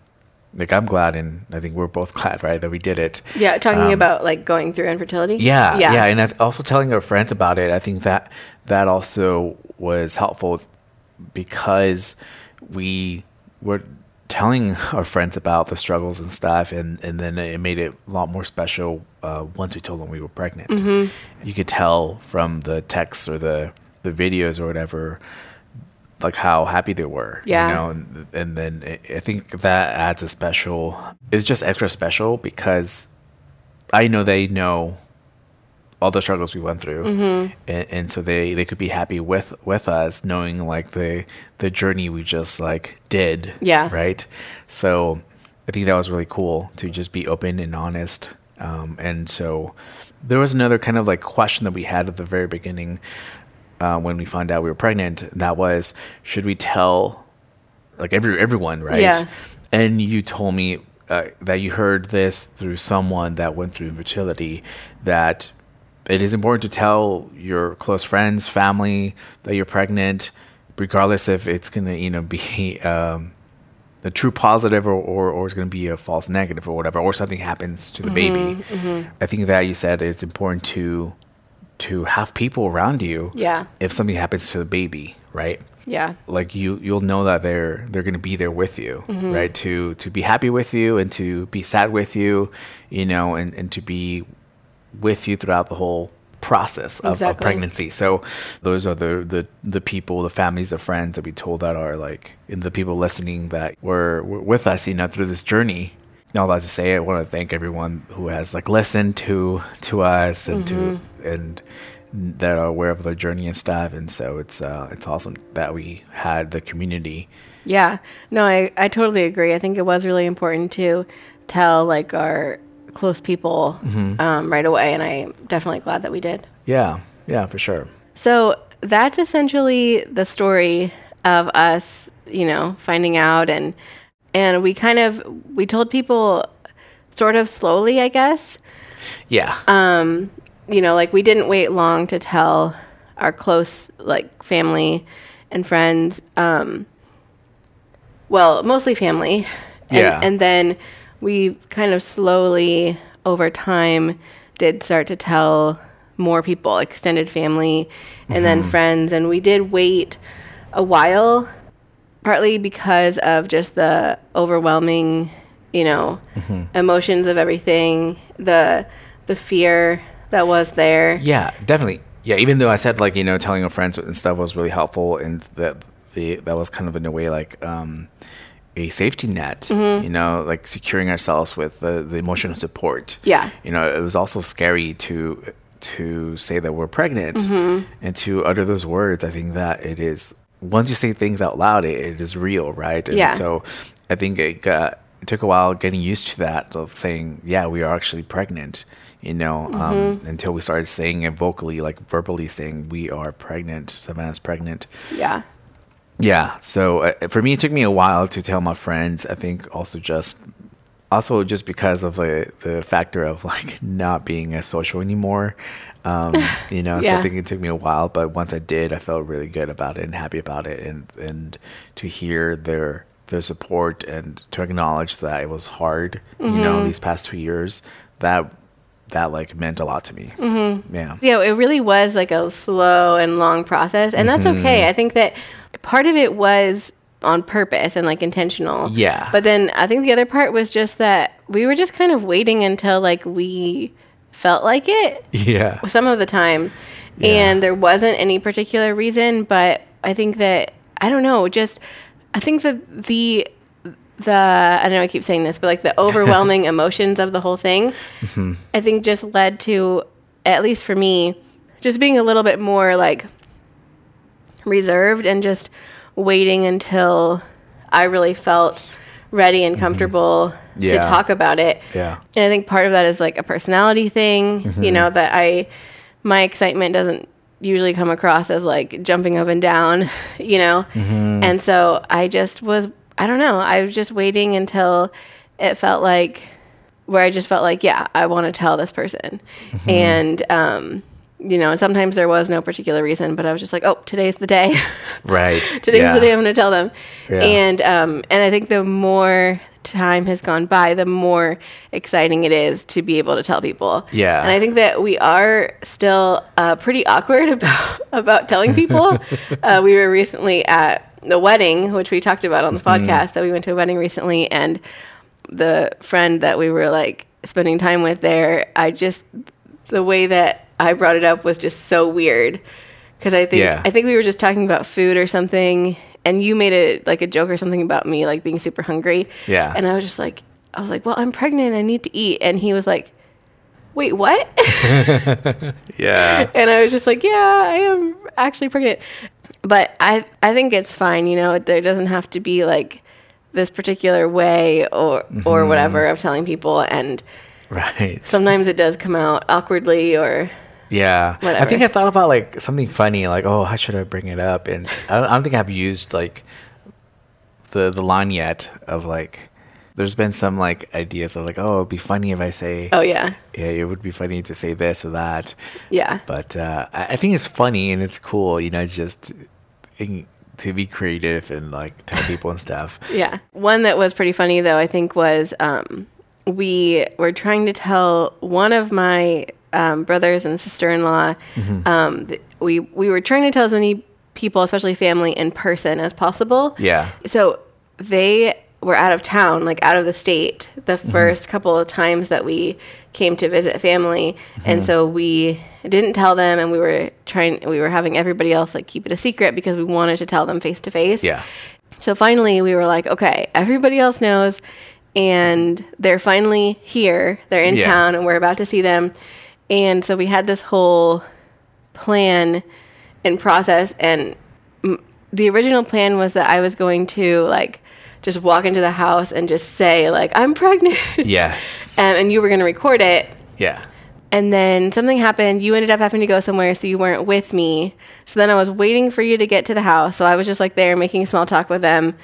Like I'm glad, and I think we're both glad, right, that we did it. Yeah, talking Um, about like going through infertility. Yeah, yeah, yeah, and also telling our friends about it. I think that that also was helpful because we were telling our friends about the struggles and stuff, and and then it made it a lot more special uh, once we told them we were pregnant. Mm-hmm. You could tell from the texts or the the videos or whatever, like how happy they were. Yeah. You know, and, and then I- think that adds a special. It's just extra special because I know they know all the struggles we went through, Mm-hmm. and, and so they they could be happy with with us, knowing like the the journey we just like did. Yeah. Right. So I think that was really cool to just be open and honest. Um, and so there was another kind of like question that we had at the very beginning uh, when we found out we were pregnant. That was, should we tell like every everyone, right? Yeah. And you told me uh, that you heard this through someone that went through infertility that it is important to tell your close friends, family that you're pregnant, regardless if it's gonna you know [LAUGHS] be um, a true positive or, or, or it's going to be a false negative or whatever, or something happens to the baby. I think that you said it's important to to have people around you. Yeah. If something happens to the baby, right? Yeah. Like you, you'll know that they're they're going to be there with you, mm-hmm. right? To to be happy with you and to be sad with you, you know, and and to be with you throughout the whole process of, of pregnancy. So those are the, the the people, the families, the friends that we told that are like, the people listening that were, were with us, you know, through this journey. All that to say, I want to thank everyone who has like listened to to us and to mm-hmm. And that are aware of the journey and stuff. And so it's uh, it's awesome that we had the community. Yeah. No, I, I totally agree. I think it was really important to tell like our close people um, right away. And I'm definitely glad that we did. Yeah, yeah, for sure. So that's essentially the story of us, you know, finding out and and we kind of we told people sort of slowly, I guess. Yeah, You know, like we didn't wait long to tell our close like family and friends. Um well, mostly family. And, Yeah. and then we kind of slowly over time did start to tell more people, extended family and then friends. And we did wait a while, partly because of just the overwhelming, you know, emotions of everything, the the fear that was there. yeah, definitely. Yeah, even though I said like you know telling your friends and stuff was really helpful, and that the that was kind of in a way like um, a safety net. You know, like securing ourselves with the, the emotional support. Yeah. you know, it was also scary to to say that we're pregnant and to utter those words. I think that it is once you say things out loud, it, it is real, right? And Yeah. So I think it got it took a while getting used to that of saying, yeah, we are actually pregnant. You know, um, until we started saying it vocally, like verbally saying we are pregnant. Savannah's pregnant. Yeah. Yeah. So uh, for me, it took me a while to tell my friends. I think also just, also just because of the the factor of like [LAUGHS] not being as social anymore. Um, [LAUGHS] you know, so I think it took me a while, but once I did, I felt really good about it and happy about it, and and to hear their their support and to acknowledge that it was hard. You know, these past two years, that that like meant a lot to me. Mm-hmm. Yeah. Yeah, it really was like a slow and long process, and that's Mm-hmm. okay. I think that part of it was on purpose and like intentional. Yeah. But then I think the other part was just that we were just kind of waiting until like we felt like it Yeah. some of the time, Yeah. and there wasn't any particular reason. But I think that I don't know. Just I think that the the I don't know I keep saying this, but like the [LAUGHS] overwhelming emotions of the whole thing, mm-hmm. I think just led to at least for me, just being a little bit more like reserved and just waiting until I really felt ready and mm-hmm. comfortable Yeah. to talk about it. Yeah. And I think part of that is like a personality thing, you mm-hmm. know, that I, my excitement doesn't usually come across as like jumping up and down, [LAUGHS] you know? And so I just was, I don't know, I was just waiting until it felt like, where I just felt like, yeah, I want to tell this person. And, um, you know, sometimes there was no particular reason, but I was just like, oh, today's the day. [LAUGHS] Right. today's Yeah. the day I'm going to tell them. Yeah. And um, and I think the more time has gone by, the more exciting it is to be able to tell people. Yeah. And I think that we are still uh, pretty awkward [LAUGHS] about about telling people. [LAUGHS] uh, we were recently at the wedding, which we talked about on the mm-hmm. podcast, that we went to a wedding recently, and the friend that we were like spending time with there, I just the way that I brought it up was just so weird because I think Yeah. I think we were just talking about food or something, and you made it like a joke or something about me like being super hungry. Yeah. and I was just like, I was like, well, I'm pregnant, I need to eat, and he was like, wait, what? [LAUGHS] Yeah. [LAUGHS] and I was just like, yeah, I am actually pregnant. But I I think it's fine, you know, there doesn't have to be like this particular way or Mm-hmm. or whatever of telling people and right. sometimes it does come out awkwardly or Yeah, I think I thought about like something funny, like oh, how should I bring it up? And I don't, I don't think I've used like the the line yet of like. There's been some like ideas of like oh, it'd be funny if I say oh yeah. yeah, it would be funny to say this or that. Yeah. But uh, I, I think it's funny and it's cool, you know, just in, to be creative and like tell people and stuff. [LAUGHS] Yeah. One that was pretty funny though, I think was um, we were trying to tell one of my um, brothers and sister-in-law. Mm-hmm. Um, th- we we were trying to tell as many people, especially family, in person as possible. Yeah. So they were out of town, like out of the state, the mm-hmm. 1st couple of times that we came to visit family, and mm-hmm. so we didn't tell them, and we were trying, we were having everybody else like keep it a secret because we wanted to tell them face to face. Yeah. So finally, we were like, okay, everybody else knows, and mm-hmm. they're finally here. They're in Yeah. town, and we're about to see them. And so we had this whole plan and process. And m- the original plan was that I was going to like just walk into the house and just say like I'm pregnant, [LAUGHS] Yeah. um, and you were going to record it. Yeah. And then something happened. You ended up having to go somewhere, so you weren't with me. So then I was waiting for you to get to the house. So I was just like there making small talk with them.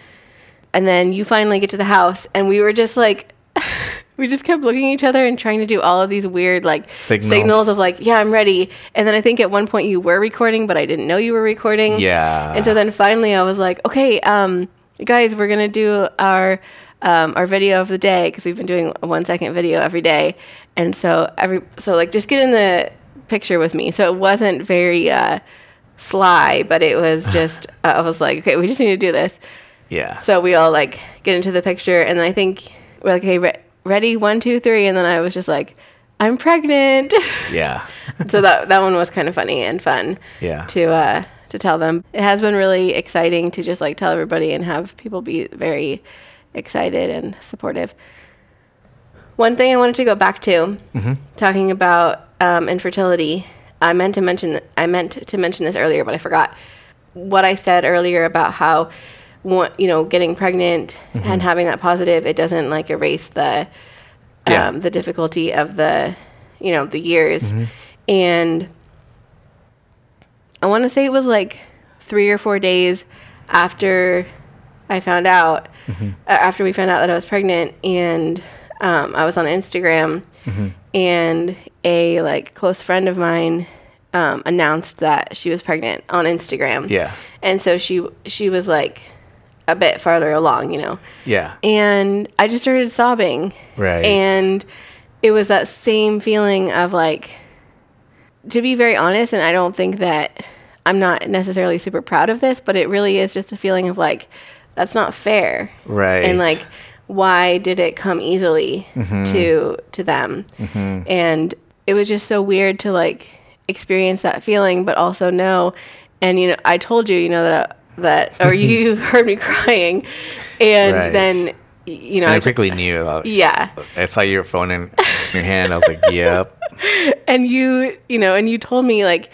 And then you finally get to the house, and we were just like, [LAUGHS] we just kept looking at each other and trying to do all of these weird like Signals. of like, yeah, I'm ready. And then I think at one point you were recording, but I didn't know you were recording. Yeah. And so then finally I was like, okay, um, guys, we're gonna do our um, our video of the day because we've been doing a one second video every day, and so every so like just get in the picture with me. So it wasn't very uh, sly, but it was [LAUGHS] just uh, I was like, okay, we just need to do this. Yeah. So we all like get into the picture, and I think we're like, okay, re- ready, one, two, three, and then I was just like, I'm pregnant. yeah. [LAUGHS] so that that one was kind of funny and fun Yeah. to uh to tell them. It has been really exciting to just like tell everybody and have people be very excited and supportive. One thing I wanted to go back to, talking about um, infertility. I meant to mention I meant to mention this earlier, but I forgot what I said earlier about how you know getting pregnant and having that positive it doesn't like erase the um, Yeah. the difficulty of the you know the years and I want to say it was like three or four days after I found out, uh, after we found out that I was pregnant, and um, I was on Instagram, and a like close friend of mine um, announced that she was pregnant on Instagram. Yeah. and so she she was like a bit farther along, you know, Yeah. and I just started sobbing. Right. And it was that same feeling of like, to be very honest, and I don't think that I'm not necessarily super proud of this, but it really is just a feeling of like, that's not fair. Right. And like, why did it come easily Mm-hmm. to to them? And it was just so weird to like experience that feeling, but also know. And you know, I told you, you know that that, or [LAUGHS] you heard me crying, and Right. then you know, and I I just- knew. uh, yeah. I saw your phone in your hand. I was like, [LAUGHS] "Yep." [LAUGHS] And you, you know, and you told me like,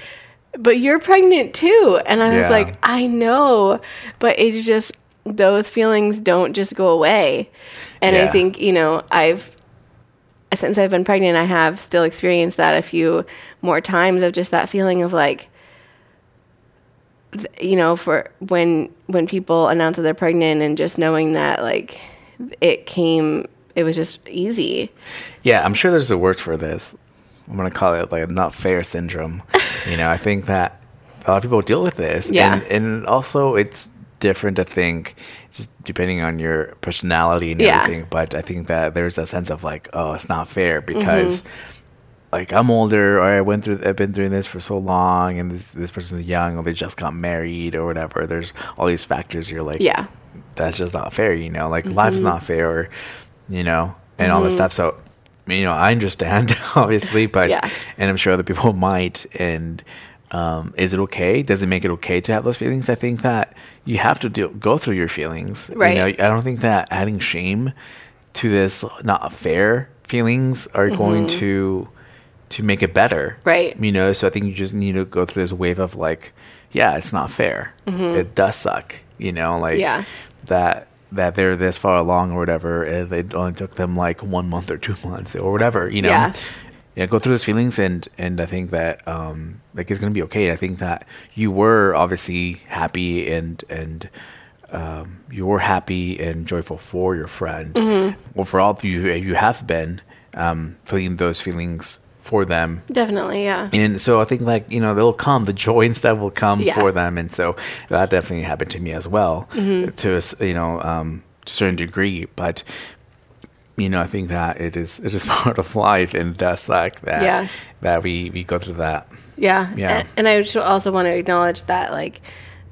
but you're pregnant too. And I was Yeah. like, I know, but it just, those feelings don't just go away. And I think, you know, I've, since I've been pregnant, I have still experienced that a few more times of just that feeling of like, you know, for when, when people announce that they're pregnant and just knowing that like it came, it was just easy. Yeah, I'm sure there's a word for this. I'm gonna call it like not fair syndrome. you know, I think that a lot of people deal with this. Yeah. And, and also it's different to think just depending on your personality and Yeah. everything. But I think that there's a sense of like, oh, it's not fair because mm-hmm. like I'm older or I went through I've been doing this for so long and this, this person's young or they just got married or whatever. There's all these factors you're like Yeah. that's just not fair, you know, like life's mm-hmm. not fair or you know, and all this mm-hmm. stuff. So you know, I understand [LAUGHS] obviously, but Yeah. and I'm sure other people [LAUGHS] might and um, is it okay? Does it make it okay to have those feelings? I think that you have to do, go through your feelings. Right. You know, I don't think that adding shame to this not fair feelings are going to to make it better. Mm-hmm. Right. You know, so I think you just need to go through this wave of like, yeah, it's not fair. It does suck. You know, like Mm-hmm. Yeah. that that they're this far along or whatever, and it only took them like one month or two [LAUGHS] months or whatever. You know. Yeah. Yeah, go through those feelings and and I think that um like it's gonna be okay. I think that you were obviously happy and and um you were happy and joyful for your friend. Mm-hmm. Well for all of you you have been um feeling those feelings for them Definitely, yeah. and so I think like you know they'll come, the joy and stuff will come Yeah. for them, and so that definitely happened to me as well, Mm-hmm. to a you know um, to a certain degree. But you know I think that it is it is [LAUGHS] part of life, and it does suck that Yeah. that we we go through that. Yeah. Yeah. And, and I also want to acknowledge that, like,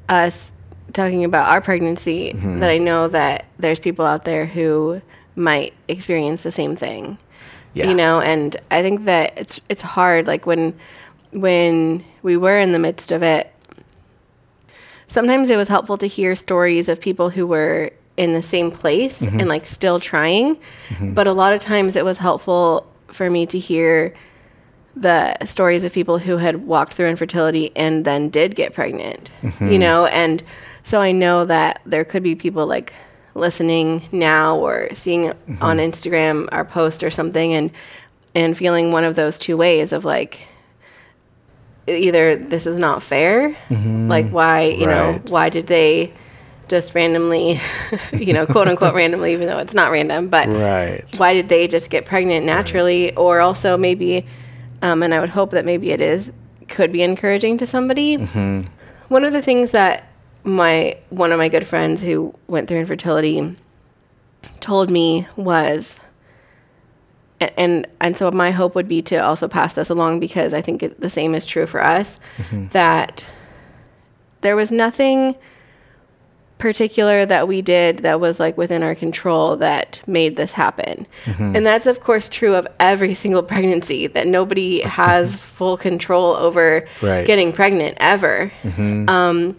us talking about our pregnancy, Mm-hmm. that I know that there's people out there who might experience the same thing. Yeah. You know, and I think that it's it's hard like when when we were in the midst of it sometimes it was helpful to hear stories of people who were in the same place Mm-hmm. and like still trying. But a lot of times it was helpful for me to hear the stories of people who had walked through infertility and then did get pregnant, Mm-hmm. you know, and so I know that there could be people like listening now or seeing Mm-hmm. on Instagram our post or something and and feeling one of those two ways of like either this is not fair, like why, you know, why did they just randomly, [LAUGHS] you know, quote unquote randomly, even though it's not random, but Right. why did they just get pregnant naturally? Or also maybe, um, and I would hope that maybe it is, could be encouraging to somebody. One of the things that my one of my good friends who went through infertility told me was and and so my hope would be to also pass this along because I think it, the same is true for us mm-hmm. that there was nothing particular that we did that was like within our control that made this happen. Mm-hmm. And that's of course true of every [LAUGHS] single pregnancy that nobody [LAUGHS] has full control over Right. getting pregnant ever. Mm-hmm. Um,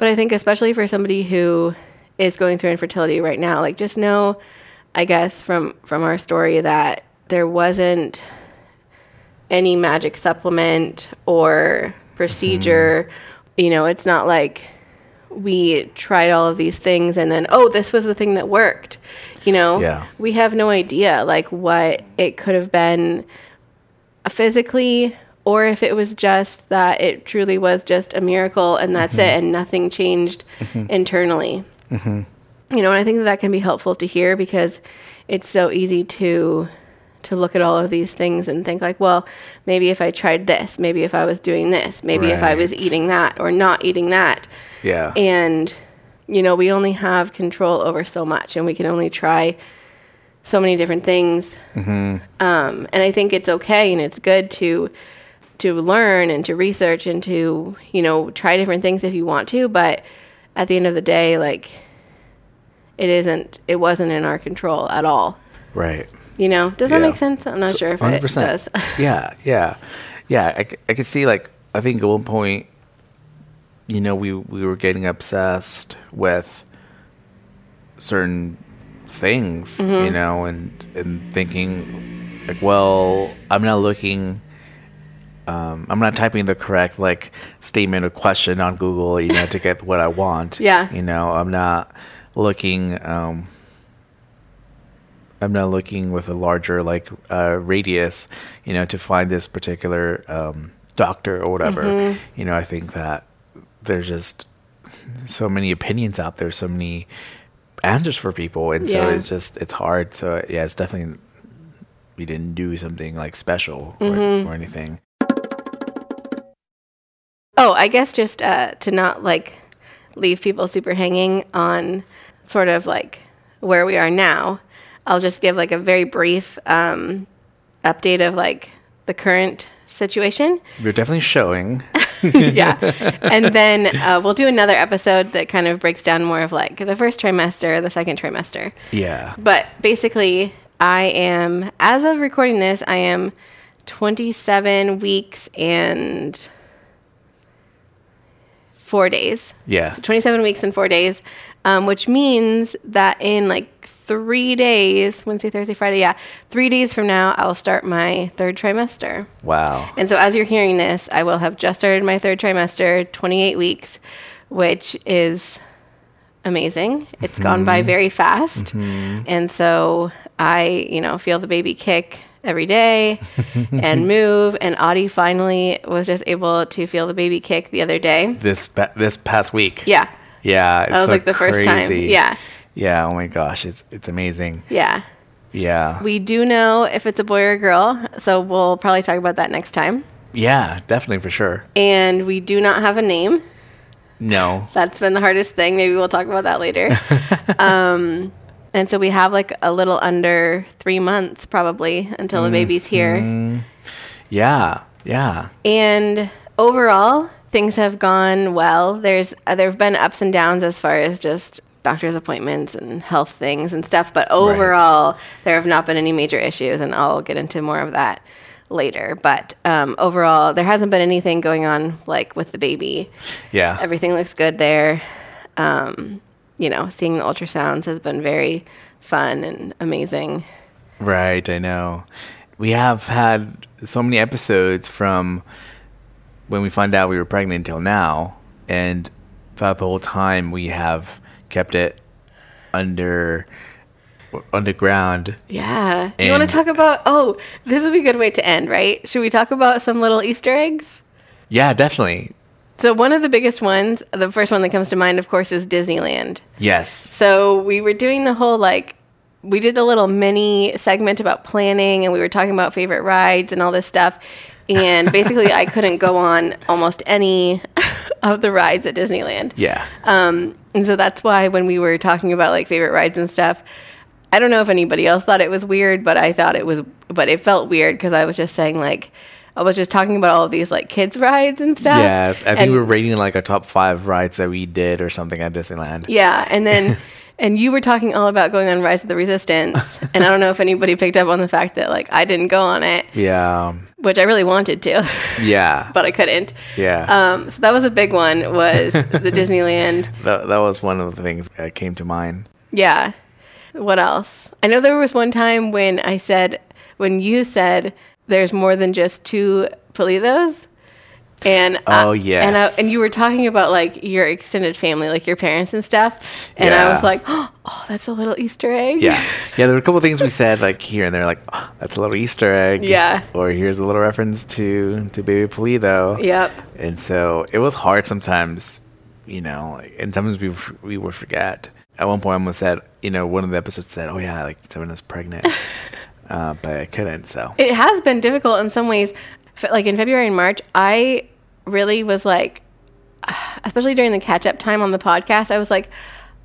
but I think especially for somebody who is going through infertility right now, like just know, I guess from from our story that there wasn't any magic supplement or procedure. Mm-hmm. You know, it's not like we tried all of these things and then oh, this was the thing that worked. You know, Yeah. we have no idea like what it could have been physically or if it was just that it truly was just a miracle and that's mm-hmm. it and nothing changed mm-hmm. internally. Mm-hmm. You know and i think that, that can be helpful to hear because it's so easy to to look at all of these things and think like well maybe if i tried this maybe if i was doing this maybe if i was eating that or not eating that. Yeah. and you know we only have control over so much and we can only try so many different things. Um, and i think it's okay and it's good to to learn and to research and to you know try different things if you want to but at the end of the day like it isn't it wasn't in our control at all right. you know does that make sense i'm not sure if it does [LAUGHS] yeah, yeah, yeah. I, I could see like I think at one point, you know, we we were getting obsessed with certain things, Mm-hmm. you know, and and thinking like, well, I'm not looking. Um, I'm not typing the correct like statement or question on Google, you know, to get what I want. [LAUGHS] Yeah. You know, I'm not looking. Um, I'm not looking with a larger like uh, radius, you know, to find this particular um, doctor or whatever. Mm-hmm. You know, I think that there's just so many opinions out there, so many answers for people, and so it's just it's hard. So yeah, it's definitely we didn't do something like special Mm-hmm. or, or anything. Oh, I guess just uh, to not like leave people super hanging on sort of like where we are now. I'll just give like a very brief um, update of like the current situation. You're definitely showing. [LAUGHS] yeah. And then uh, we'll do another episode that kind of breaks down more of like the first trimester, the second trimester. Yeah. But basically, I am, as of recording this, I am 27 weeks and four days. Yeah. 27 weeks and four days, um, which means that in like three days, Wednesday, Thursday, Friday, yeah, three days from now, I'll start my third trimester. Wow. And so as you're hearing this, I will have just started my third trimester, 28 weeks, which is amazing. It's gone by very fast. And so I, you know, feel the baby kick every day [LAUGHS] and move and Ari finally was just able to feel the baby kick the other day. This pa- this past week. Yeah. Yeah. It's That was so like the first time. Yeah. Yeah. Oh my gosh. It's it's amazing. Yeah. Yeah. We do know if it's a boy or a girl, so we'll probably talk about that next time. yeah. Definitely for sure. And we do not have a name. No. That's been the hardest thing. Maybe we'll talk about that later. [LAUGHS] um, and so we have like a little under three months probably until the baby's here. Yeah. Yeah. And overall, things have gone well. There's uh, there have been ups and downs as far as just doctor's appointments and health things and stuff, but overall, there have not been any major issues, and I'll get into more of that later. But um, overall, there hasn't been anything going on like with the baby. Yeah. Everything looks good there. Um, you know, seeing the ultrasounds has been very fun and amazing. Right, I know. We have had so many episodes from when we found out we were pregnant until now, and throughout the whole time we have kept it under underground. Yeah. Do you want to talk about? Oh, this would be a good way to end, right? Should we talk about some little Easter eggs? Yeah, definitely. So one of the biggest ones, the first one that comes to mind, of course, is Disneyland. Yes. So we were doing the whole like we did a little mini segment about planning and we were talking about favorite rides and all this stuff. And [LAUGHS] basically I couldn't go on almost any [LAUGHS] of the rides at Disneyland. Yeah. Um, and so that's why when we were talking about like favorite rides and stuff, I don't know if anybody else thought it was weird, but I thought it was, but it felt weird because I was just saying like, I was just talking about all of these like kids rides and stuff. yes. I think And- we were rating like our top five rides that we did or something at Disneyland. Yeah, and then [LAUGHS] and you were talking all about going on Rise of the Resistance, [LAUGHS] and I don't know if anybody picked up on the fact that like I didn't go on it, Yeah. which I really wanted to, Yeah. [LAUGHS] but I couldn't. yeah. Um, so that was a big one. Was the Disneyland? that, that was one of the things that came to mind. Yeah. What else? I know there was one time when I said when you said there's more than just two Politos. And I- Oh, yes. and I, and you were talking about like your extended family, like your parents and stuff, and I was like, [GASPS] oh, that's a little Easter egg. Yeah. Yeah, there were a couple things we said like here and there, like, oh, that's a little Easter egg. Yeah. Or here's a little reference to to Baby Polido. Yep. And so it was hard sometimes, you know, like, and sometimes we we would forget. At one point, I almost said, you know, one of the episodes said, "Oh yeah, like Savannah's pregnant," [LAUGHS] uh, but I couldn't. So It has been difficult in some ways. Like in February and March, I really was like, [SIGHS] especially during the catch up time on the podcast, I was like,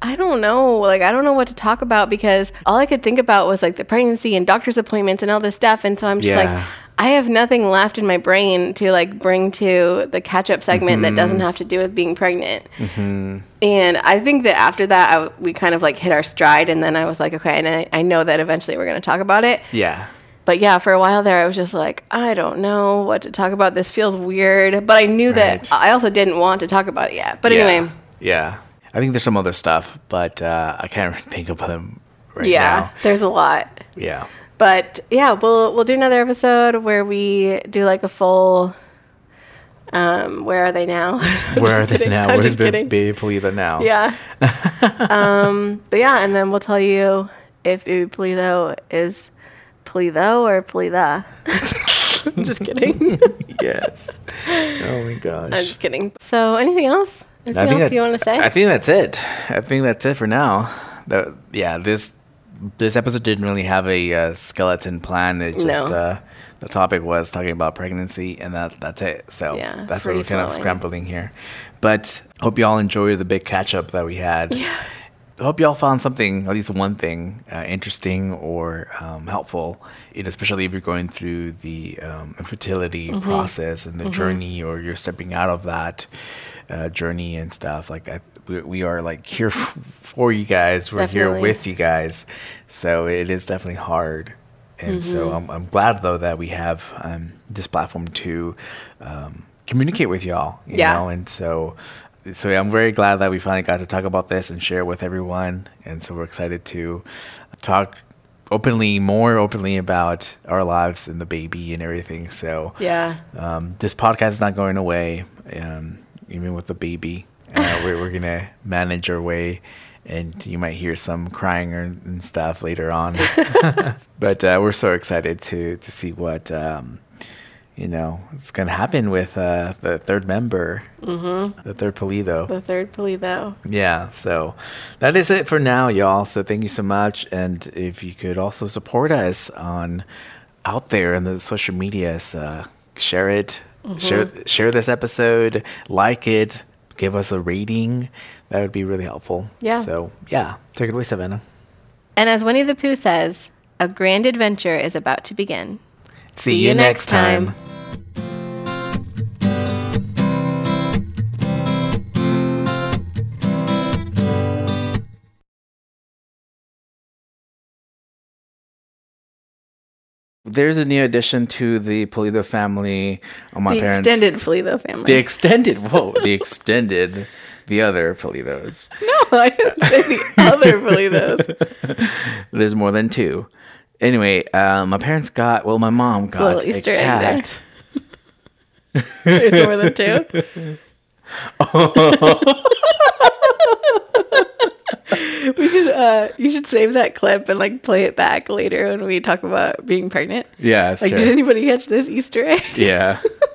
I don't know. Like, I don't know what to talk about because all I could think about was like the pregnancy and doctor's appointments and all this stuff. And so I'm just Yeah. like, I have nothing left in my brain to like bring to the catch up segment that doesn't have to do with being pregnant. And I think that after that, I, we kind of like hit our stride. And then I was like, okay, and I, I know that eventually we're going to talk about it. yeah, But yeah, for a while there, I was just like, I don't know what to talk about. This feels weird. But I knew that I also didn't want to talk about it yet. But yeah. anyway, yeah. I think there's some other stuff, but uh, I can't [LAUGHS] think of them right now. yeah, there's a lot. Yeah. But yeah, we'll we'll do another episode where we do like a full. Um, where are they now? [LAUGHS] Where are they kidding. now? I'm Where's the kidding. Baby Polido now? Yeah. [LAUGHS] um, but yeah, and then we'll tell you if Baby Polido is Polido or Polida. I'm [LAUGHS] just kidding. yes. Oh my gosh. I'm just kidding. So, anything else? Anything else that- you want to say? I think that's it. I think that's it for now. That, yeah, this this episode didn't really have a uh, skeleton plan. It just No. uh, the topic was talking about pregnancy, and that that's it. So Yeah, that's what we're kind of scrambling here. But hope you all enjoyed the big catch up that we had. Yeah. hope y'all found something, at least one thing, uh, interesting or um, helpful. You know, especially if you're going through the um, infertility Mm-hmm. process and the journey, or you're stepping out of that uh, journey and stuff. Like, I, we, we are like here for you guys. We're here with you guys. So it is definitely hard. And so Mm-hmm. I'm, I'm glad though that we have um, this platform to um, communicate with y'all. You Yeah. know, and so so I'm very glad that we finally got to talk about this and share it with everyone. And so we're excited to talk openly, more openly about our lives and the baby and everything. So Yeah. um, this podcast is not going away, um, even with the baby. Uh, we're we're gonna manage our way, and you might hear some crying or, and stuff later on. [LAUGHS] but uh, we're so excited to to see what um, you know is gonna happen with uh, the third member, mm-hmm. the third Polido. The third Polito. Yeah, so that is it for now, y'all. So thank you so much, and if you could also support us on out there in the social medias, uh, share it, share share this episode, like it, give us a rating. That would be really helpful. Yeah. So yeah, take it away, Savannah. And as Winnie the Pooh says, a grand adventure is about to begin. See, you next time. There's a new addition to the Polito family on my the parents. extended Polito family. The extended. Whoa, the extended. The other Politos. [LAUGHS] no, I didn't say the other Politos. [LAUGHS] There's more than two. Anyway, um, my parents got. Well, my mom a got little a Easter egg cat. [LAUGHS] There's more than two. [LAUGHS] we should uh you should save that clip and like play it back later when we talk about being pregnant. Yeah, Like true. did anybody catch this Easter egg? yeah. [LAUGHS]